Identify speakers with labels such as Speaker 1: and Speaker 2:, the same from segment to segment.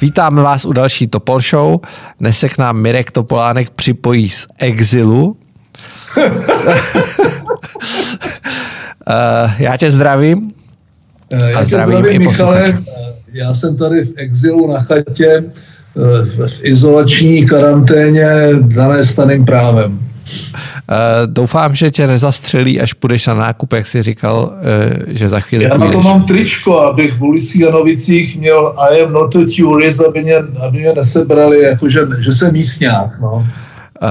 Speaker 1: Vítáme vás u další Topol Show. Dnes se k nám Mirek Topolánek připojí z exilu. Eh, já tě zdravím.
Speaker 2: Eh, já tě zdravím, zdravím Michale. Já jsem tady v exilu na chatě eh, v izolační karanténě dané staným právem.
Speaker 1: Uh, doufám, že tě nezastřelí, až půjdeš na nákup, jak jsi říkal, uh, že za chvíli
Speaker 2: Já půjdeš. na to mám tričko, abych v ulicích Janovicích měl I am not a tourist, aby mě, aby mě nesebrali, jakože, že jsem místňák. No. Uh,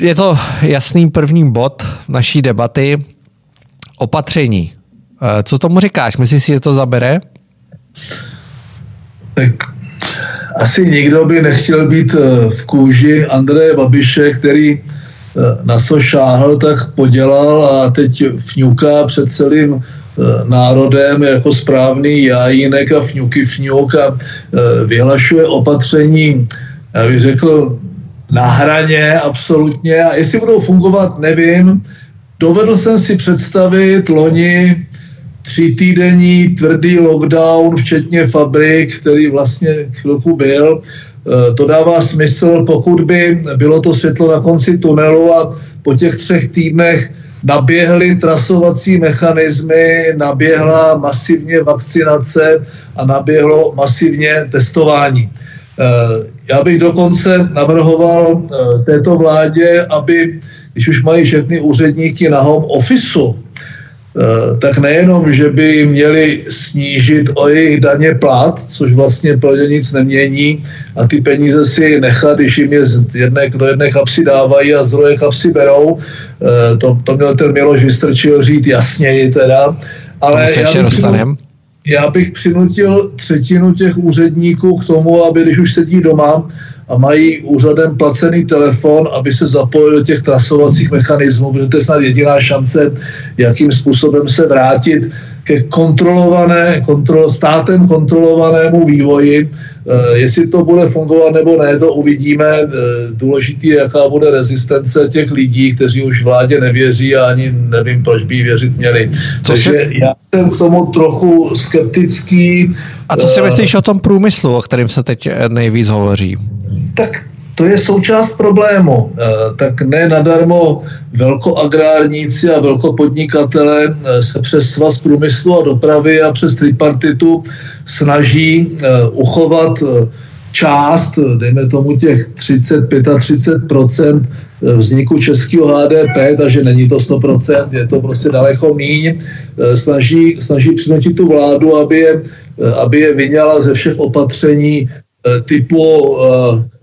Speaker 1: je to jasný první bod naší debaty. Opatření. Co tomu říkáš? Myslíš si, že to zabere?
Speaker 2: Tak asi nikdo by nechtěl být v kůži Andreje Babiše, který Eh, na co šáhl, tak podělal a teď fňuká před celým eh, národem jako správný jajínek a fňuky fňuk a eh, vyhlašuje opatření, já bych řekl, na hraně absolutně a jestli budou fungovat, nevím. Dovedl jsem si představit loni tři týdenní tvrdý lockdown, včetně fabrik, který vlastně chvilku byl, Eh, to dává smysl, pokud by bylo to světlo na konci tunelu a po těch třech týdnech naběhly trasovací mechanismy, naběhla masivně vakcinace a naběhlo masivně testování. Eh, já bych dokonce navrhoval eh, této vládě, aby, když už mají všechny úředníky na home officeu, Eh, tak nejenom, že by měli snížit o jejich daně plat, což vlastně pro ně nic nemění a ty peníze si nechat, když jim je z jedné, do jedné kapsy dávají a z druhé kapsy berou, eh, to, to měl ten Miloš Vystrčil říct jasněji teda.
Speaker 1: Ale já bych,
Speaker 2: já bych přinutil třetinu těch úředníků k tomu, aby když už sedí doma, a mají úřadem placený telefon, aby se zapojili do těch trasovacích mechanismů, protože to je snad jediná šance, jakým způsobem se vrátit ke kontrolované, kontrol, státem kontrolovanému vývoji. E, jestli to bude fungovat nebo ne, to uvidíme. E, důležitý je, jaká bude rezistence těch lidí, kteří už vládě nevěří a ani nevím, proč by jí věřit měli. Co Takže se... já jsem k tomu trochu skeptický.
Speaker 1: A co si e, myslíš o tom průmyslu, o kterém se teď nejvíc hovoří?
Speaker 2: Tak to je součást problému. Eh, tak ne nadarmo velkoagrárníci a velkopodnikatele eh, se přes svaz průmyslu a dopravy a přes tripartitu snaží eh, uchovat část, dejme tomu těch 30-35% vzniku českého HDP, takže není to 100%, je to prostě daleko míň, snaží, snaží přinutit tu vládu, aby je, aby je vyňala ze všech opatření typu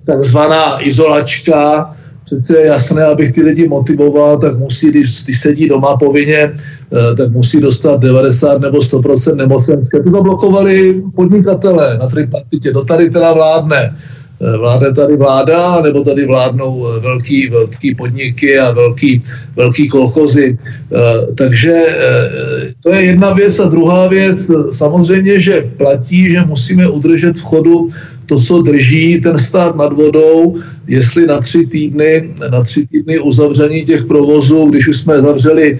Speaker 2: takzvaná izolačka, přece je jasné, abych ty lidi motivoval, tak musí, když, když sedí doma povinně, eh, tak musí dostat 90 nebo 100% nemocenské. To zablokovali podnikatele na tripartitě. Do tady teda vládne. Eh, vládne tady vláda, nebo tady vládnou eh, velký, velký podniky a velký, velký kolchozy. Takže to je jedna věc. A druhá věc, samozřejmě, že platí, že musíme udržet v chodu to, co drží ten stát nad vodou, jestli na tři týdny, na tři týdny uzavření těch provozů, když už jsme zavřeli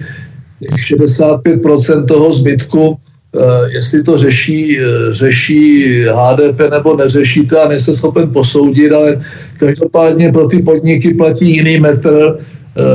Speaker 2: 65% toho zbytku, eh, jestli to řeší, eh, řeší HDP nebo neřeší to, a nejsem schopen posoudit, ale každopádně pro ty podniky platí jiný metr,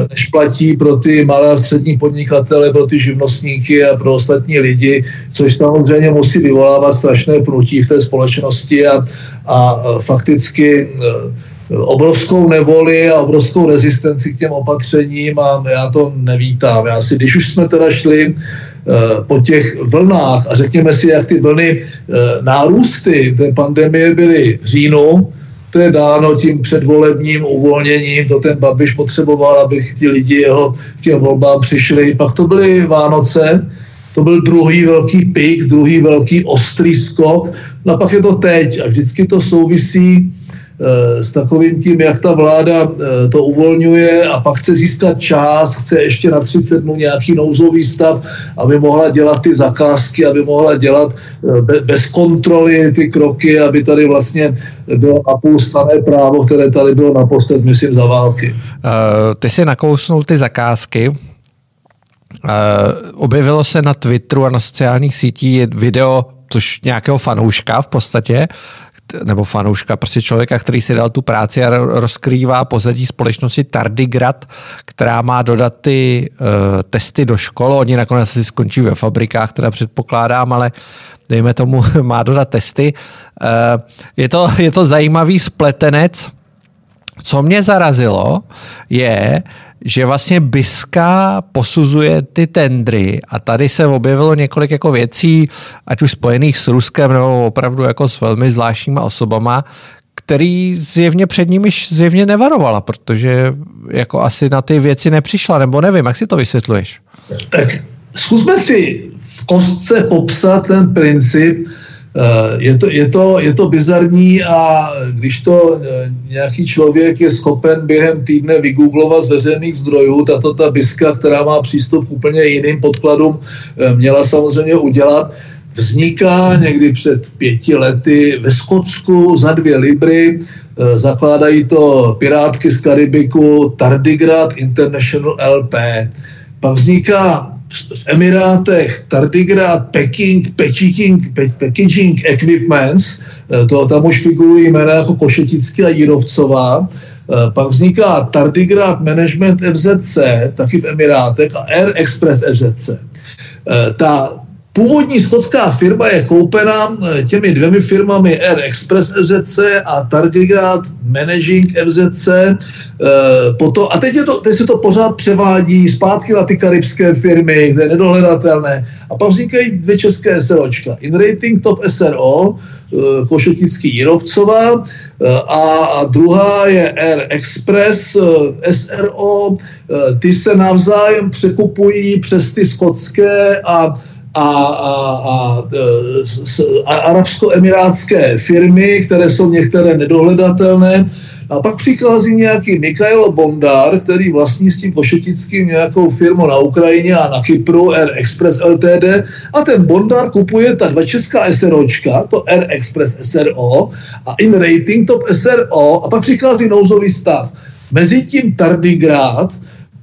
Speaker 2: než platí pro ty malé a střední podnikatele, pro ty živnostníky a pro ostatní lidi, což samozřejmě musí vyvolávat strašné pnutí v té společnosti a, a fakticky eh, obrovskou nevoli a obrovskou rezistenci k těm opatřením a já to nevítám. Já si, když už jsme teda šli eh, po těch vlnách a řekněme si, jak ty vlny nárůsty té pandemie byly v říjnu, to je dáno tím předvolebním uvolněním, to ten Babiš potřeboval, aby ti lidi jeho k těm volbám přišli. Pak to byly Vánoce, to byl druhý velký pik, druhý velký ostrý skok, no a pak je to teď a vždycky to souvisí s takovým tím, jak ta vláda eh, to uvolňuje a pak chce získat čas, chce ještě na 30 dnů nějaký nouzový stav, aby mohla dělat ty zakázky, aby mohla dělat eh, bez kontroly ty kroky, aby tady vlastně bylo napůl stané právo, které tady bylo naposled, myslím, za války.
Speaker 1: Ty si nakousnul ty zakázky, objevilo se na Twitteru a na sociálních sítích video, což nějakého fanouška v podstatě, nebo fanouška, prostě člověka, který si dal tu práci a rozkrývá pozadí společnosti Tardigrad, která má dodat ty uh, testy do škol. Oni nakonec si skončí ve fabrikách, teda předpokládám, ale dejme tomu, má dodat testy. Uh, je, to, je to zajímavý spletenec. Co mě zarazilo, je, že vlastně Biska posuzuje ty tendry a tady se objevilo několik jako věcí, ať už spojených s Ruskem nebo opravdu jako s velmi zvláštníma osobama, který zjevně před nimi zjevně nevarovala, protože jako asi na ty věci nepřišla, nebo nevím, jak si to vysvětluješ?
Speaker 2: Tak zkusme si v kostce popsat ten princip, je to, je, to, je to bizarní a když to eh, nějaký člověk je schopen během týdne vygooglovat z veřejných zdrojů, tato ta biska, která má přístup k úplně jiným podkladům, eh, měla samozřejmě udělat, vzniká někdy před pěti lety ve Skotsku za dvě libry, zakládají to pirátky z Karibiku Tardigrad International LP. Pak vzniká v Emirátech Tardigrad Peking, Peking, Packaging Equipments, eh, to tam už figurují jména jako Košetický a Jírovcová, eh, pak vzniká Tardigrad Management FZC, taky v Emirátech, a Air Express FZC. Eh, ta Původní skotská firma je koupena těmi dvěmi firmami Air Express FZC a Tardigrad Managing FZC. Potom, a teď, je to, teď se to pořád převádí zpátky na ty karibské firmy, kde je nedohledatelné. A pak vznikají dvě české SROčka. InRating Top SRO, eh, Košetický Jirovcová eh, a, a druhá je Air Express eh, SRO. Ty se navzájem překupují přes ty skotské a a, a, a, a arabsko-emirátské firmy, které jsou některé nedohledatelné. A pak přichází nějaký Mikhailo Bondar, který vlastní s tím Košetickým nějakou firmu na Ukrajině a na Kypru, Air Express LTD. A ten Bondar kupuje ta dva česká SROčka, to Air Express SRO a In Rating Top SRO. A pak přichází nouzový stav. Mezitím Tardigrad,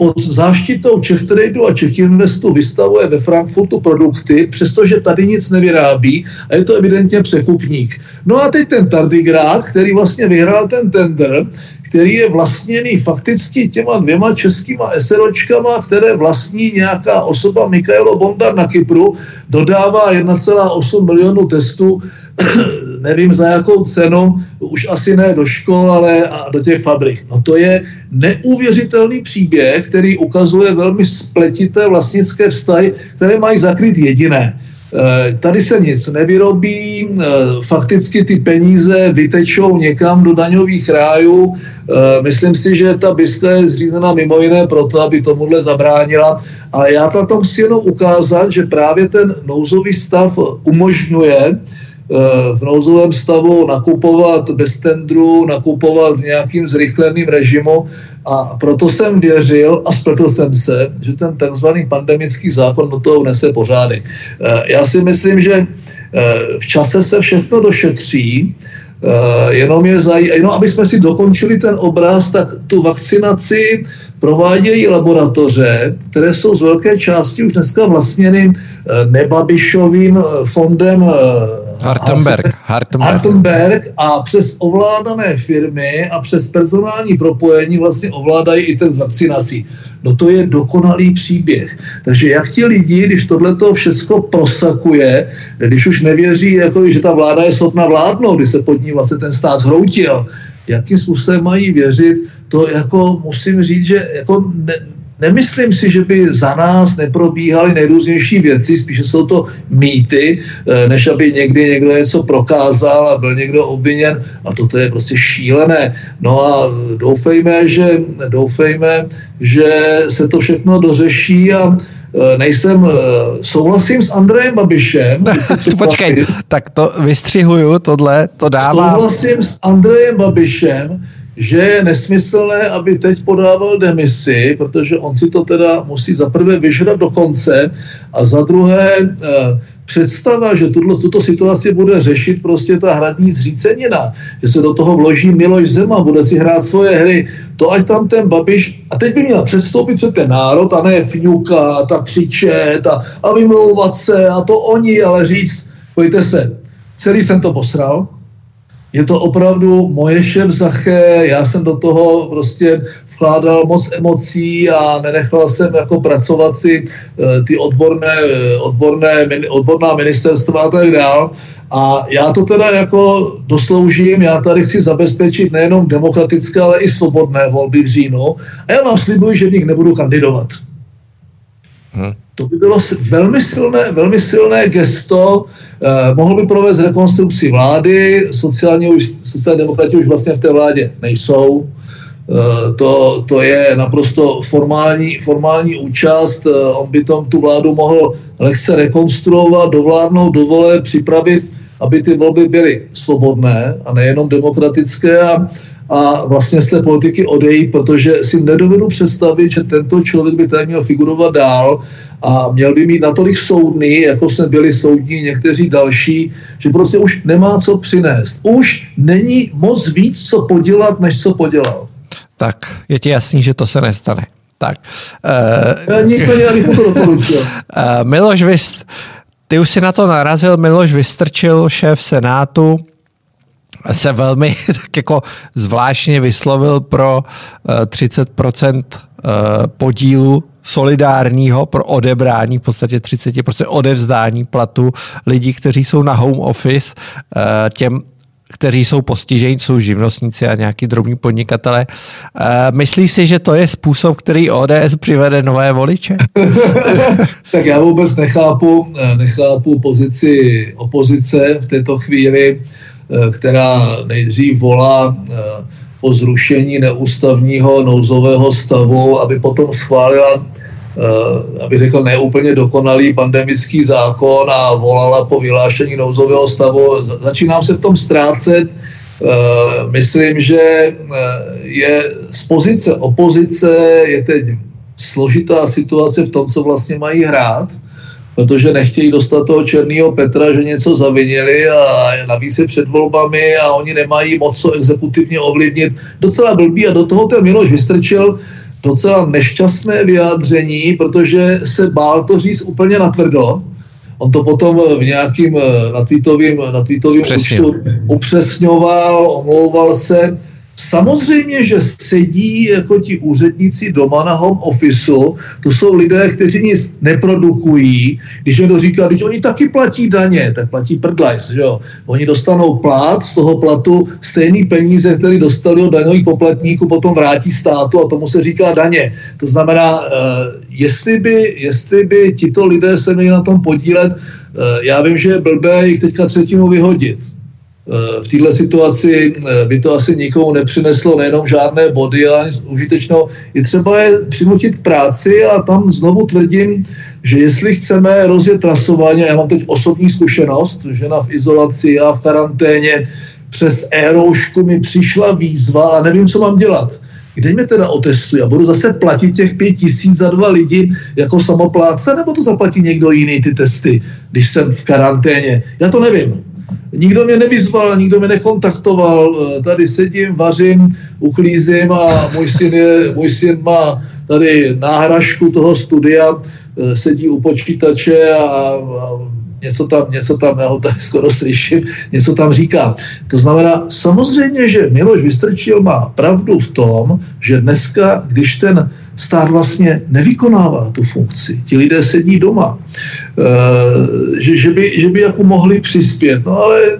Speaker 2: pod záštitou Czech Tradu a Czech Investu vystavuje ve Frankfurtu produkty, přestože tady nic nevyrábí a je to evidentně překupník. No a teď ten Tardigrad, který vlastně vyhrál ten tender, který je vlastněný fakticky těma dvěma českýma SROčkama, které vlastní nějaká osoba Mikhailo Bondar na Kypru, dodává 1,8 milionu testů nevím za jakou cenu, už asi ne do škol, ale do těch fabrik. No to je neuvěřitelný příběh, který ukazuje velmi spletité vlastnické vztahy, které mají zakryt jediné. E, tady se nic nevyrobí, e, fakticky ty peníze vytečou někam do daňových rájů. E, myslím si, že ta BISka je zřízena mimo jiné proto, aby tomuhle zabránila. Ale já tom chci jenom ukázat, že právě ten nouzový stav umožňuje v nouzovém stavu nakupovat bez tendru, nakupovat v nějakým zrychleným režimu a proto jsem věřil a spletl jsem se, že ten takzvaný pandemický zákon do toho nese pořádek. Eh, já si myslím, že eh, v čase se všechno došetří, eh, jenom je zaj... jenom aby jsme si dokončili ten obraz, tak tu vakcinaci provádějí laboratoře, které jsou z velké části už dneska vlastněny nebabišovým fondem
Speaker 1: Hartenberg.
Speaker 2: Hartenberg. Hartenberg a přes ovládané firmy a přes personální propojení vlastně ovládají i ten z vakcinací. No to je dokonalý příběh. Takže jak ti lidi, když tohle to všechno prosakuje, když už nevěří, jako, že ta vláda je schopna vládnout, když se pod ní vlastně ten stát zhroutil, jakým způsobem mají věřit, to jako musím říct, že jako ne, Nemyslím si, že by za nás neprobíhaly nejrůznější věci, spíše jsou to mýty, eh, než aby někdy někdo něco prokázal a byl někdo obviněn. A toto je prostě šílené. No a doufejme, že, doufejme, že se to všechno dořeší a eh, nejsem, eh, souhlasím s Andrejem Babišem.
Speaker 1: Počkej, tak to vystřihuju, tohle, to dávám.
Speaker 2: Souhlasím s Andrejem Babišem, že je nesmyslné, aby teď podával demisi, protože on si to teda musí za prvé vyžrat do konce a za druhé eh, představa, že tuto, tuto situaci bude řešit prostě ta hradní zřícenina, že se do toho vloží Miloš Zema, bude si hrát svoje hry, to ať tam ten Babiš, a teď by měl předstoupit před ten národ a ne fňukat a křičet a, a vymlouvat se a to oni, ale říct, pojďte se, celý jsem to posral, je to opravdu moje šéf Zaché, já jsem do toho prostě vkládal moc emocí a nenechal jsem jako pracovat ty, eh, ty odborné, odborné, odborná ministerstva a tak dále. A já to teda jako dosloužím, já tady chci zabezpečit nejenom demokratické, ale i svobodné volby v říjnu. A já vám slibuji, že v nich nebudu kandidovat. Hmm. To by bylo velmi silné, velmi silné gesto. Eh, mohl by provést rekonstrukci vlády, sociální, sociální demokrati už vlastně v té vládě nejsou. Eh, to, to je naprosto formální, formální účast. Eh, on by tom tu vládu mohl lehce rekonstruovat, dovládnout, dovolit, připravit aby ty volby byly svobodné a nejenom demokratické a, a vlastně z té politiky odejít, protože si nedovedu představit, že tento člověk by tady měl figurovat dál a měl by mít natolik soudný, jako jsme byli soudní někteří další, že prostě už nemá co přinést. Už není moc víc, co podělat, než co podělal.
Speaker 1: Tak, je ti jasný, že to se nestane. Tak.
Speaker 2: Uh, Nicméně, abych to doporučil. Uh,
Speaker 1: Miloš Vist, ty už si na to narazil, Miloš Vystrčil, šéf Senátu, se velmi tak jako zvláštně vyslovil pro 30% eh, podílu solidárního pro odebrání, v podstatě 30% odevzdání platu lidí, kteří jsou na home office, eh, těm kteří jsou postiženi, jsou živnostníci a nějaký drobní podnikatele. Eh, myslíš si, že to je způsob, který ODS přivede nové voliče?
Speaker 2: tak já vůbec nechápu, eh, nechápu pozici opozice v této chvíli, eh, která nejdřív volá po zrušení neústavního nouzového stavu, aby potom schválila uh, abych řekl, neúplně dokonalý pandemický zákon a volala po vyhlášení nouzového stavu. Začínám se v tom ztrácet. Uh, myslím, že uh, je z pozice opozice je teď složitá situace v tom, co vlastně mají hrát, protože nechtějí dostat toho černého Petra, že něco zavinili a navíc je před volbami a oni nemají moc co exekutivně ovlivnit. Docela blbý a do toho ten Miloš vystrčil docela nešťastné vyjádření, protože se bál to říct úplně natvrdo. On to potom v nějakým eh, na tweetovým, na tweetovým účtu upřesňoval, omlouval se Samozřejmě, že sedí jako ti úředníci doma na home officeu, to jsou lidé, kteří nic neprodukují. Když někdo říká, když oni taky platí daně, tak platí prdlajs, jo. Oni dostanou plat, z toho platu stejný peníze, které dostali od daňových poplatníků, potom vrátí státu a tomu se říká daně. To znamená, uh, jestli by, jestli by tito lidé se měli na tom podílet, uh, já vím, že je blbé jich teďka třetímu vyhodit v této situaci eh, by to asi nikomu nepřineslo nejenom žádné body, ale užitečno. Je třeba je přinutit práci a tam znovu tvrdím, že jestli chceme rozjet trasování, já mám teď osobní zkušenost, žena v izolaci, a v karanténě, přes e mi přišla výzva a nevím, co mám dělat. Kde mě teda otestují? Já budu zase platit těch pět tisíc za dva lidi jako samopláce, nebo to zaplatí někdo jiný ty testy, když jsem v karanténě? Já to nevím. Nikdo mě nevyzval, nikdo mě nekontaktoval, eh, tady sedím, vařím, uklízím a můj syn, je, můj syn má tady náhražku toho studia, eh, sedí u počítače a, a něco tam, něco tam, já ho tady skoro slyším, něco tam říká. To znamená, samozřejmě, že Miloš Vystrčil má pravdu v tom, že dneska, když ten stát vlastně nevykonává tu funkci. Ti lidé sedí doma. E, že, že, by, že by jako mohli přispět. No ale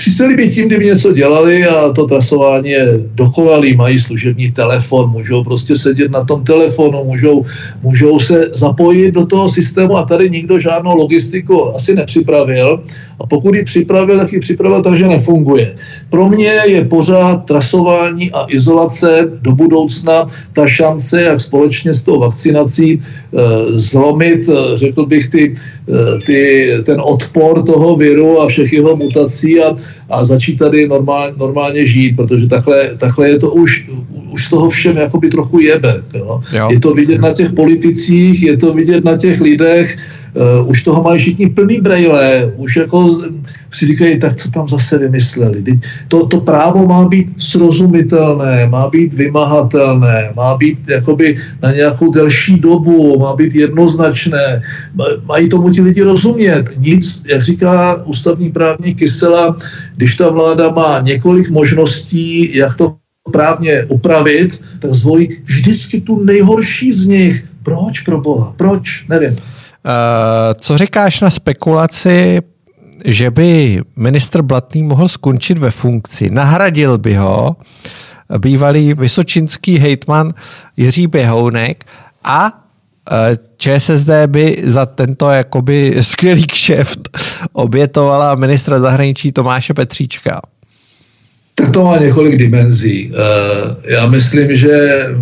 Speaker 2: Přispěli by tím, kdyby něco dělali a to trasování je dokonalý, mají služební telefon, můžou prostě sedět na tom telefonu, můžou, můžou se zapojit do toho systému a tady nikdo žádnou logistiku asi nepřipravil a pokud ji připravil, tak ji připravil tak, že nefunguje. Pro mě je pořád trasování a izolace do budoucna ta šance, jak společně s tou vakcinací e, zlomit, e, řekl bych, ty, e, ty, ten odpor toho viru a všech jeho mutací a, a začít tady normál, normálně žít, protože takhle, takhle je to už, už z toho všem jakoby trochu jebe. Jo? Jo. Je to vidět na těch politicích, je to vidět na těch lidech, uh, už toho mají všichni plný brejle, už jako si říkají, tak co tam zase vymysleli. To, to právo má být srozumitelné, má být vymahatelné, má být jakoby na nějakou delší dobu, má být jednoznačné, mají tomu ti lidi rozumět. Nic, jak říká ústavní právník Kysela, když ta vláda má několik možností, jak to právně upravit, tak zvolí vždycky tu nejhorší z nich. Proč pro boha? Proč? Nevím. Uh,
Speaker 1: co říkáš na spekulaci, že by ministr Blatný mohl skončit ve funkci? Nahradil by ho bývalý vysočinský hejtman Jiří Běhounek a eh, ČSSD by za tento jakoby skvělý kšeft obětovala ministra zahraničí Tomáše Petříčka.
Speaker 2: Tak to má několik dimenzí. Eh, já myslím, že eh,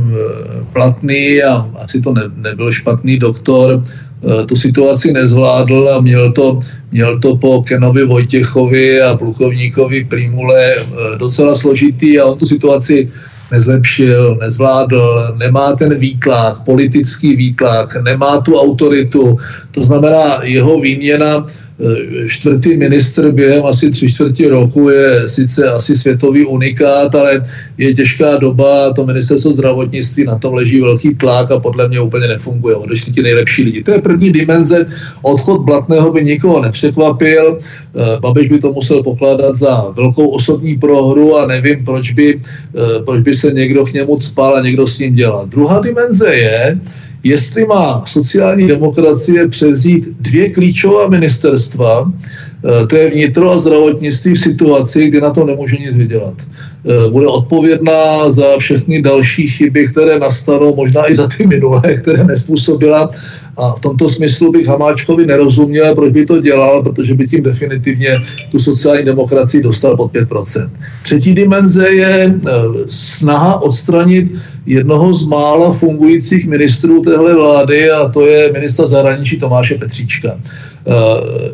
Speaker 2: platný a asi to nebyl špatný doktor, eh, tu situaci nezvládl a měl to, měl to po Kenovi Vojtěchovi a plukovníkovi Primule docela složitý a on tu situaci nezlepšil, nezvládl, nemá ten výtlak, politický výtlak, nemá tu autoritu. To znamená, jeho výměna Eh, čtvrtý ministr během asi tři čtvrtě roku je sice asi světový unikát, ale je těžká doba, to ministerstvo zdravotnictví, na tom leží velký tlak a podle mě úplně nefunguje. Odešli ti nejlepší lidi. To je první dimenze. Odchod Blatného by nikoho nepřekvapil. Eh, Babiš by to musel pokládat za velkou osobní prohru a nevím, proč by, eh, proč by se někdo k němu spal a někdo s ním dělal. Druhá dimenze je, jestli má sociální demokracie převzít dvě klíčová ministerstva, eh, to je vnitro a zdravotnictví v situaci, kdy na to nemůže nic vydělat. Eh, bude odpovědná za všechny další chyby, které nastanou, možná i za ty minulé, které nespůsobila. A v tomto smyslu bych Hamáčkovi nerozuměl, proč by to dělal, protože by tím definitivně tu sociální demokracii dostal pod 5%. Třetí dimenze je eh, snaha odstranit jednoho z mála fungujících ministrů téhle vlády a to je ministra zahraničí Tomáše Petříčka. Eh,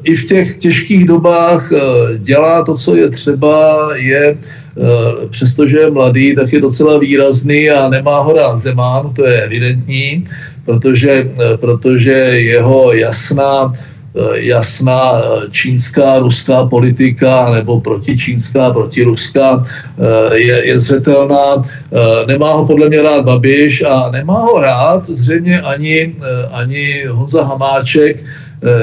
Speaker 2: I v těch těžkých dobách dělá to, co je třeba, je přestože je mladý, tak je docela výrazný a nemá ho rád Zemán, to je evidentní, protože, protože jeho jasná jasná čínská, ruská politika nebo protičínská, protiruská je, je zřetelná. Nemá ho podle mě rád Babiš a nemá ho rád zřejmě ani, ani Honza Hamáček,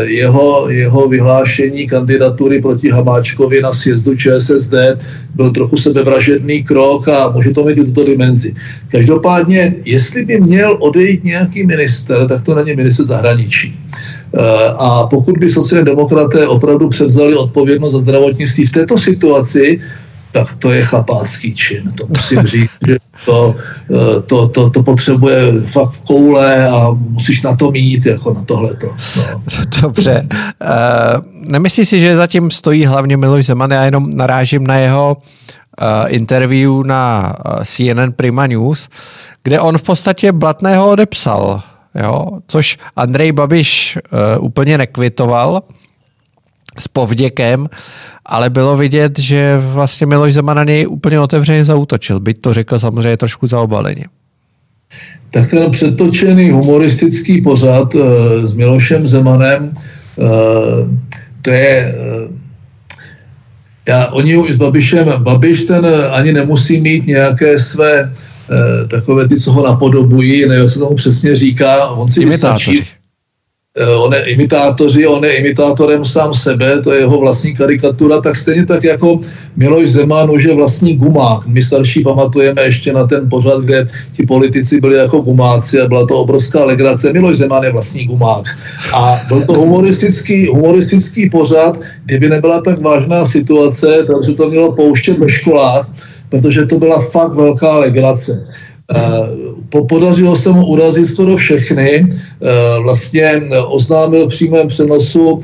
Speaker 2: jeho, jeho vyhlášení kandidatury proti Hamáčkovi na sjezdu ČSSD byl trochu sebevražedný krok a může to mít i tuto dimenzi. Každopádně, jestli by měl odejít nějaký minister, tak to není minister zahraničí. Eh, a pokud by sociální demokraté opravdu převzali odpovědnost za zdravotnictví v této situaci, tak to je chlapácký čin. To musím říct, že to, eh, to, to, to potřebuje fakt v koule a musíš na to mít, jako na tohleto. No.
Speaker 1: Dobře. Uh, nemyslíš si, že zatím stojí hlavně Miloš Zeman? Já jenom narážím na jeho uh, interview na CNN Prima News, kde on v podstatě Blatného odepsal, jo? což Andrej Babiš uh, úplně nekvitoval s povděkem, ale bylo vidět, že vlastně Miloš Zeman na něj úplně otevřeně zautočil, byť to řekl samozřejmě trošku zaobaleně.
Speaker 2: Tak ten předtočený humoristický pořad uh, s Milošem Zemanem, uh, to je... Uh, já, oni s Babišem, Babiš ten ani nemusí mít nějaké své takové ty, co ho napodobují, nevím, jak se tomu přesně říká, on si vystačí, Eh, on je imitátoři, on je imitátorem sám sebe, to je jeho vlastní karikatura, tak stejně tak jako Miloš Zeman už je vlastní gumák. My starší pamatujeme ještě na ten pořad, kde ti politici byli jako gumáci a byla to obrovská legrace. Miloš Zeman je vlastní gumák. A byl to humoristický, humoristický pořad, kdyby nebyla tak vážná situace, tak se to mělo pouštět ve školách, protože to byla fakt velká legrace. Eh, podařilo se mu urazit skoro všechny. Eh, vlastně eh, oznámil přímém přenosu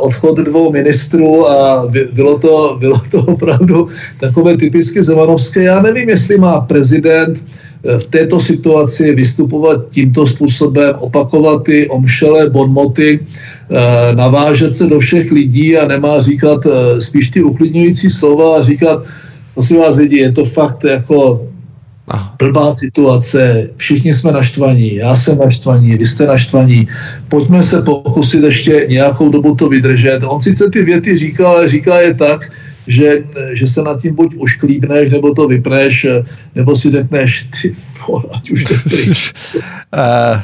Speaker 2: odchod dvou ministrů a bylo to, bylo to opravdu takové typicky zemanovské. Já nevím, jestli má prezident v této situaci vystupovat tímto způsobem, opakovat ty omšelé bonmoty, navážet se do všech lidí a nemá říkat spíš ty uklidňující slova a říkat, prosím vás lidi, je to fakt jako Blbá situace, všichni jsme naštvaní, já jsem naštvaní, vy jste naštvaní, pojďme se pokusit ještě nějakou dobu to vydržet. On sice ty věty říká, ale říká je tak, že, že se nad tím buď ušklíbneš, nebo to vypneš, nebo si řekneš, ty vole, ať už to
Speaker 1: uh,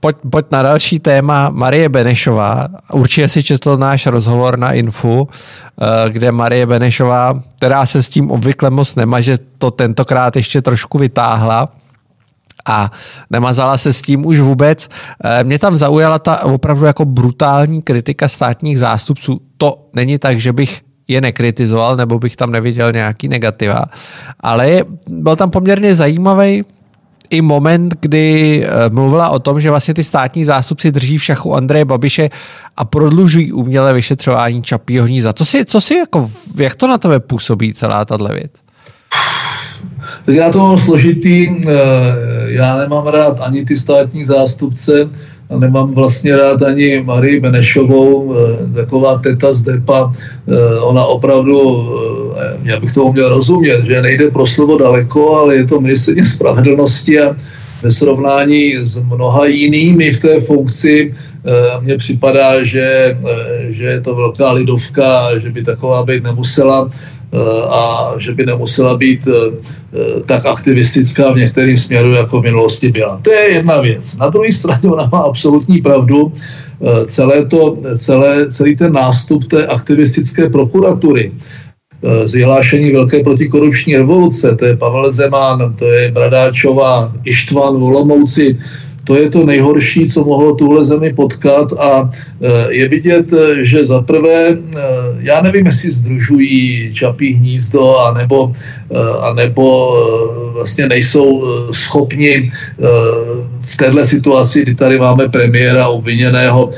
Speaker 1: pojď, pojď na další téma. Marie Benešová. Určitě si četl náš rozhovor na Infu, eh, kde Marie Benešová, která se s tím obvykle moc že to tentokrát ještě trošku vytáhla a nemazala se s tím už vůbec. Eh, mě tam zaujala ta opravdu jako brutální kritika státních zástupců. To není tak, že bych je nekritizoval, nebo bych tam neviděl nějaký negativa, ale byl tam poměrně zajímavý i moment, kdy eh, mluvila o tom, že vlastně ty státní zástupci drží v šachu Andreje Babiše a prodlužují umělé vyšetřování Čapího hnízda. Co si, co si jako, jak to na tebe působí celá tahle věc?
Speaker 2: Tak já to mám složitý, eh, já nemám rád ani ty státní zástupce, a nemám vlastně rád ani Marii Benešovou, eh, taková teta z Depa, ona opravdu já bych tomu měl rozumět, že nejde pro slovo daleko, ale je to ministrně spravedlnosti a ve srovnání s mnoha jinými v té funkci eh, mně připadá, že, eh, že je to velká lidovka, že by taková být nemusela eh, a že by nemusela být tak aktivistická v některým směru, jako v minulosti byla. To je jedna věc. Na druhé straně ona má absolutní pravdu. Celé to, celé, celý ten nástup té aktivistické prokuratury, z vyhlášení Velké protikorupční revoluce, to je Pavel Zeman, to je Bradáčová, Ištvan, Volomouci, to je to nejhorší, co mohlo tuhle zemi potkat a e, je vidět, že zaprvé, e, já nevím, jestli združují Čapí hnízdo, e, anebo vlastně nejsou schopni v této situaci, kdy tady máme premiéra obviněného,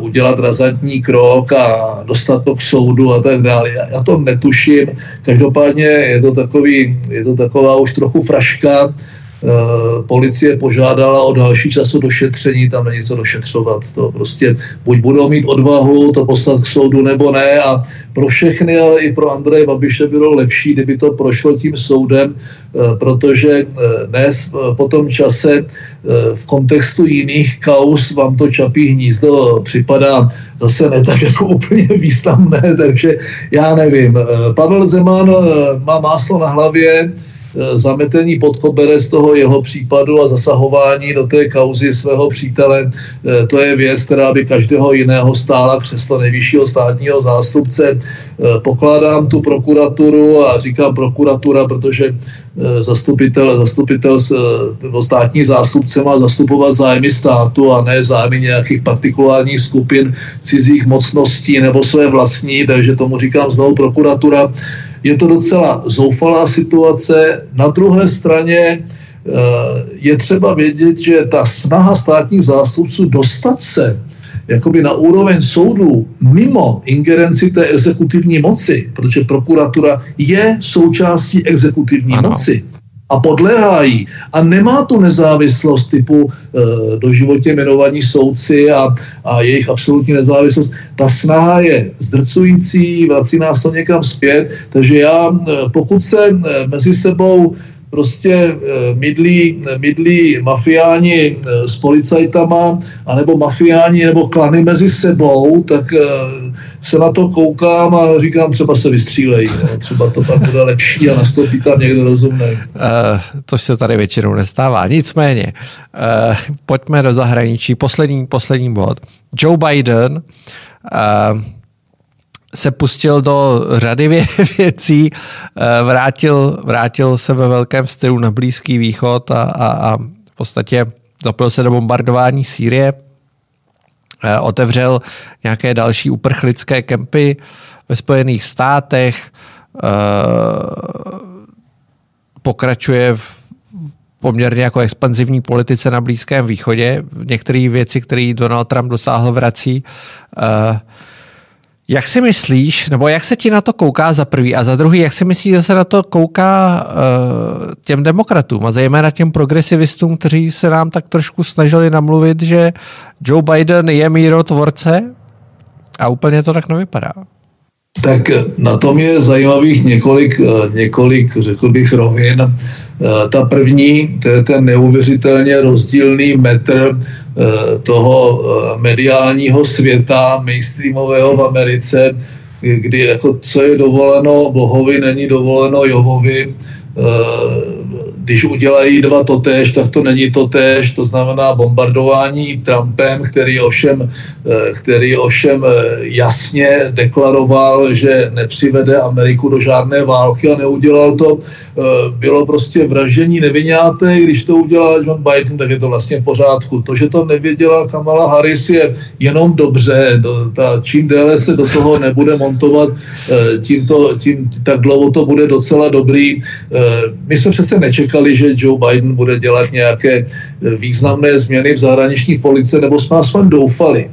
Speaker 2: udělat razantní krok a dostat to k soudu a tak dále. Já to netuším. Každopádně je to, takový, je to taková už trochu fraška, policie požádala o další času došetření, tam není co došetřovat. To prostě buď budou mít odvahu to poslat k soudu, nebo ne. A pro všechny, ale i pro Andreje Babiše bylo lepší, kdyby to prošlo tím soudem, eh, protože eh, dnes po tom čase v kontextu jiných kaus vám to čapí hnízdo připadá zase ne tak jako úplně významné, takže já nevím. Pavel Zeman má máslo na hlavě, Eh, zametení pod koberec toho jeho případu a zasahování do té kauzy svého přítele, eh, to je věc, která by každého jiného stála křeslo nejvyššího státního zástupce. Eh, pokládám tu prokuraturu a říkám prokuratura, protože zastupitel, zastupitel nebo státní zástupce má zastupovat zájmy státu a ne zájmy nějakých partikulárních skupin cizích mocností nebo své vlastní, takže tomu říkám znovu prokuratura je to docela zoufalá situace. Na druhé straně eh, je třeba vědět, že ta snaha státních zástupců dostat se jakoby na úroveň soudu mimo ingerenci té exekutivní moci, protože prokuratura je součástí exekutivní ano. moci a podléhají. A nemá tu nezávislost typu e, doživotě jmenovaní soudci a, a jejich absolutní nezávislost. Ta snaha je zdrcující, vrací nás to někam zpět, takže já, e, pokud se e, mezi sebou prostě mydlí, mydlí mafiáni s policajtama, anebo mafiáni nebo klany mezi sebou, tak se na to koukám a říkám, třeba se vystřílej, no. třeba to pak bude lepší a nastoupí tam někdo rozumný. Uh,
Speaker 1: to se tady většinou nestává. Nicméně, uh, pojďme do zahraničí. Poslední, poslední bod. Joe Biden uh, se pustil do řady vě- věcí, vrátil, vrátil se ve velkém stylu na Blízký východ a, a, a v podstatě zapojil se do bombardování Sýrie. Eh, otevřel nějaké další uprchlické kempy ve Spojených státech, eh, pokračuje v poměrně jako expanzivní politice na Blízkém východě. Některé věci, které Donald Trump dosáhl, vrací. Uh, jak si myslíš, nebo jak se ti na to kouká za prvý a za druhý, jak si myslíš, že se na to kouká uh, těm demokratům a zejména těm progresivistům, kteří se nám tak trošku snažili namluvit, že Joe Biden je mírotvorce a úplně to tak nevypadá.
Speaker 2: Tak na tom je zajímavých několik, několik řekl bych, rovin. Ta první, to je ten neuvěřitelně rozdílný metr toho mediálního světa mainstreamového v Americe, kdy jako co je dovoleno Bohovi, není dovoleno Jovovi když udělají dva totéž, tak to není totéž, to znamená bombardování Trumpem, který ovšem, eh, který ovšem eh, jasně deklaroval, že nepřivede Ameriku do žádné války a neudělal to. Eh, bylo prostě vražení nevináté, když to udělal John Biden, tak je to vlastně v pořádku. To, že to nevěděla Kamala Harris, je jenom dobře. Ta, čím déle se do toho nebude montovat, tím, to, tím tak dlouho to bude docela dobrý. My jsme přece nečekali, čekali, že Joe Biden bude dělat nějaké e, významné změny v zahraniční police, nebo jsme aspoň doufali.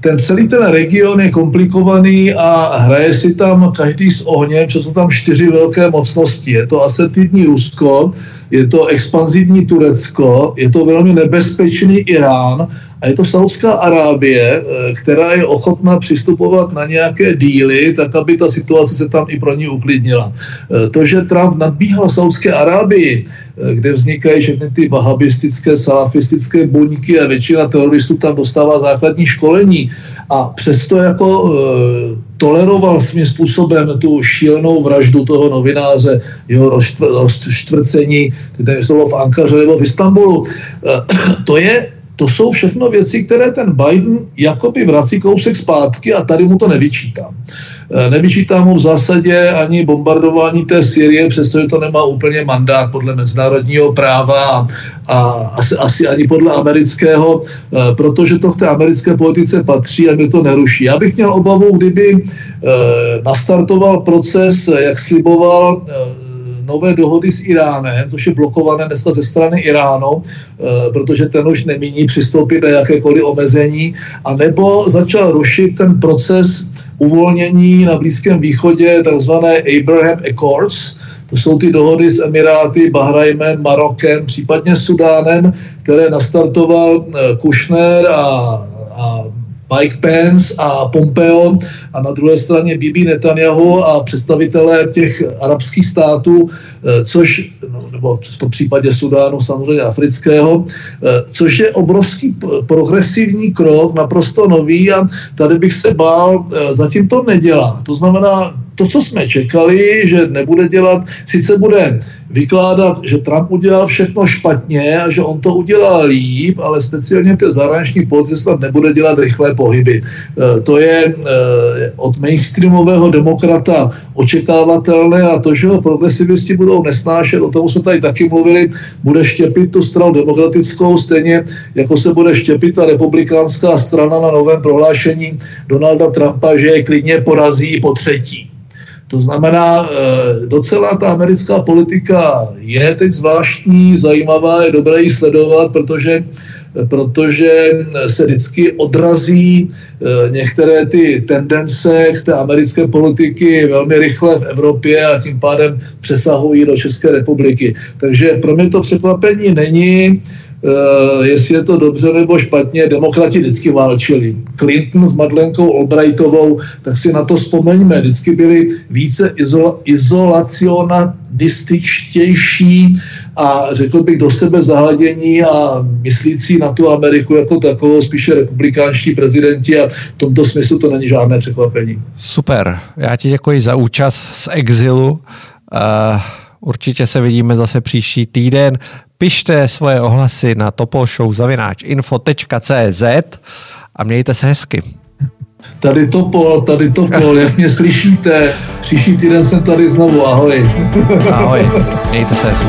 Speaker 2: Ten celý ten region je komplikovaný a hraje si tam každý s ohněm, čo jsou tam čtyři velké mocnosti. Je to asertivní Rusko, je to expanzivní Turecko, je to velmi nebezpečný Irán a je to Saudská Arábie, eh, která je ochotná přistupovat na nějaké díly, tak aby ta situace se tam i pro ní uklidnila. Eh, to, že Trump nadbíhal Saudské Arábii, eh, kde vznikají všechny ty vahabistické, salafistické buňky a většina teroristů tam dostává základní školení a přesto jako toleroval svým způsobem tu šílenou vraždu toho novináře, jeho rozštvrcení, tedy slovo v Ankaře nebo v Istanbulu. To je to jsou všechno věci, které ten Biden jakoby vrací kousek zpátky a tady mu to nevyčítám. E, nevyčítám mu v zásadě ani bombardování té Syrie, přestože to nemá úplně mandát podle mezinárodního práva a, a asi, asi ani podle amerického, e, protože to k té americké politice patří a mě to neruší. Já bych měl obavu, kdyby e, nastartoval proces, jak sliboval nové dohody s Iránem, což je blokované dneska ze strany Iránu, eh, protože ten už nemíní přistoupit na jakékoliv omezení, a nebo začal rušit ten proces uvolnění na Blízkém východě, takzvané Abraham Accords, to jsou ty dohody s Emiráty, Bahrajmem, Marokem, případně Sudánem, které nastartoval eh, Kushner a, a Mike Pence a Pompeo a na druhé straně Bibi Netanyahu a představitelé těch arabských států, což, no, nebo v tom případě Sudánu samozřejmě afrického, eh, což je obrovský progresivní krok, naprosto nový a tady bych se bál, eh, zatím to nedělá. To znamená, to, co jsme čekali, že nebude dělat, sice bude vykládat, že Trump udělal všechno špatně a že on to udělal líp, ale speciálně té zahraniční politice snad nebude dělat rychlé pohyby. E, to je e, od mainstreamového demokrata očekávatelné a to, že ho progresivisti budou nesnášet, o tom jsme tady taky mluvili, bude štěpit tu stranu demokratickou, stejně jako se bude štěpit ta republikánská strana na novém prohlášení Donalda Trumpa, že je klidně porazí po třetí. To znamená, eh, docela ta americká politika je teď zvláštní, zajímavá, je dobré ji sledovat, protože protože se vždycky odrazí eh, některé ty tendence k té americké politiky velmi rychle v Evropě a tím pádem přesahují do České republiky. Takže pro mě to překvapení není. Uh, jestli je to dobře nebo špatně, demokrati vždycky válčili. Clinton s Madlenkou Albrightovou, tak si na to vzpomeňme, vždycky byli více izola, izolacionističtější a řekl bych do sebe zahladění a myslící na tu Ameriku jako takovou, spíše republikánští prezidenti a v tomto smyslu to není žádné překvapení.
Speaker 1: Super, já ti děkuji za účast z exilu. Uh... Určitě se vidíme zase příští týden. Pište svoje ohlasy na topolshow.info.cz a mějte se hezky.
Speaker 2: Tady Topol, tady Topol, jak mě slyšíte, příští týden jsem tady znovu, ahoj.
Speaker 1: Ahoj, mějte se hezky.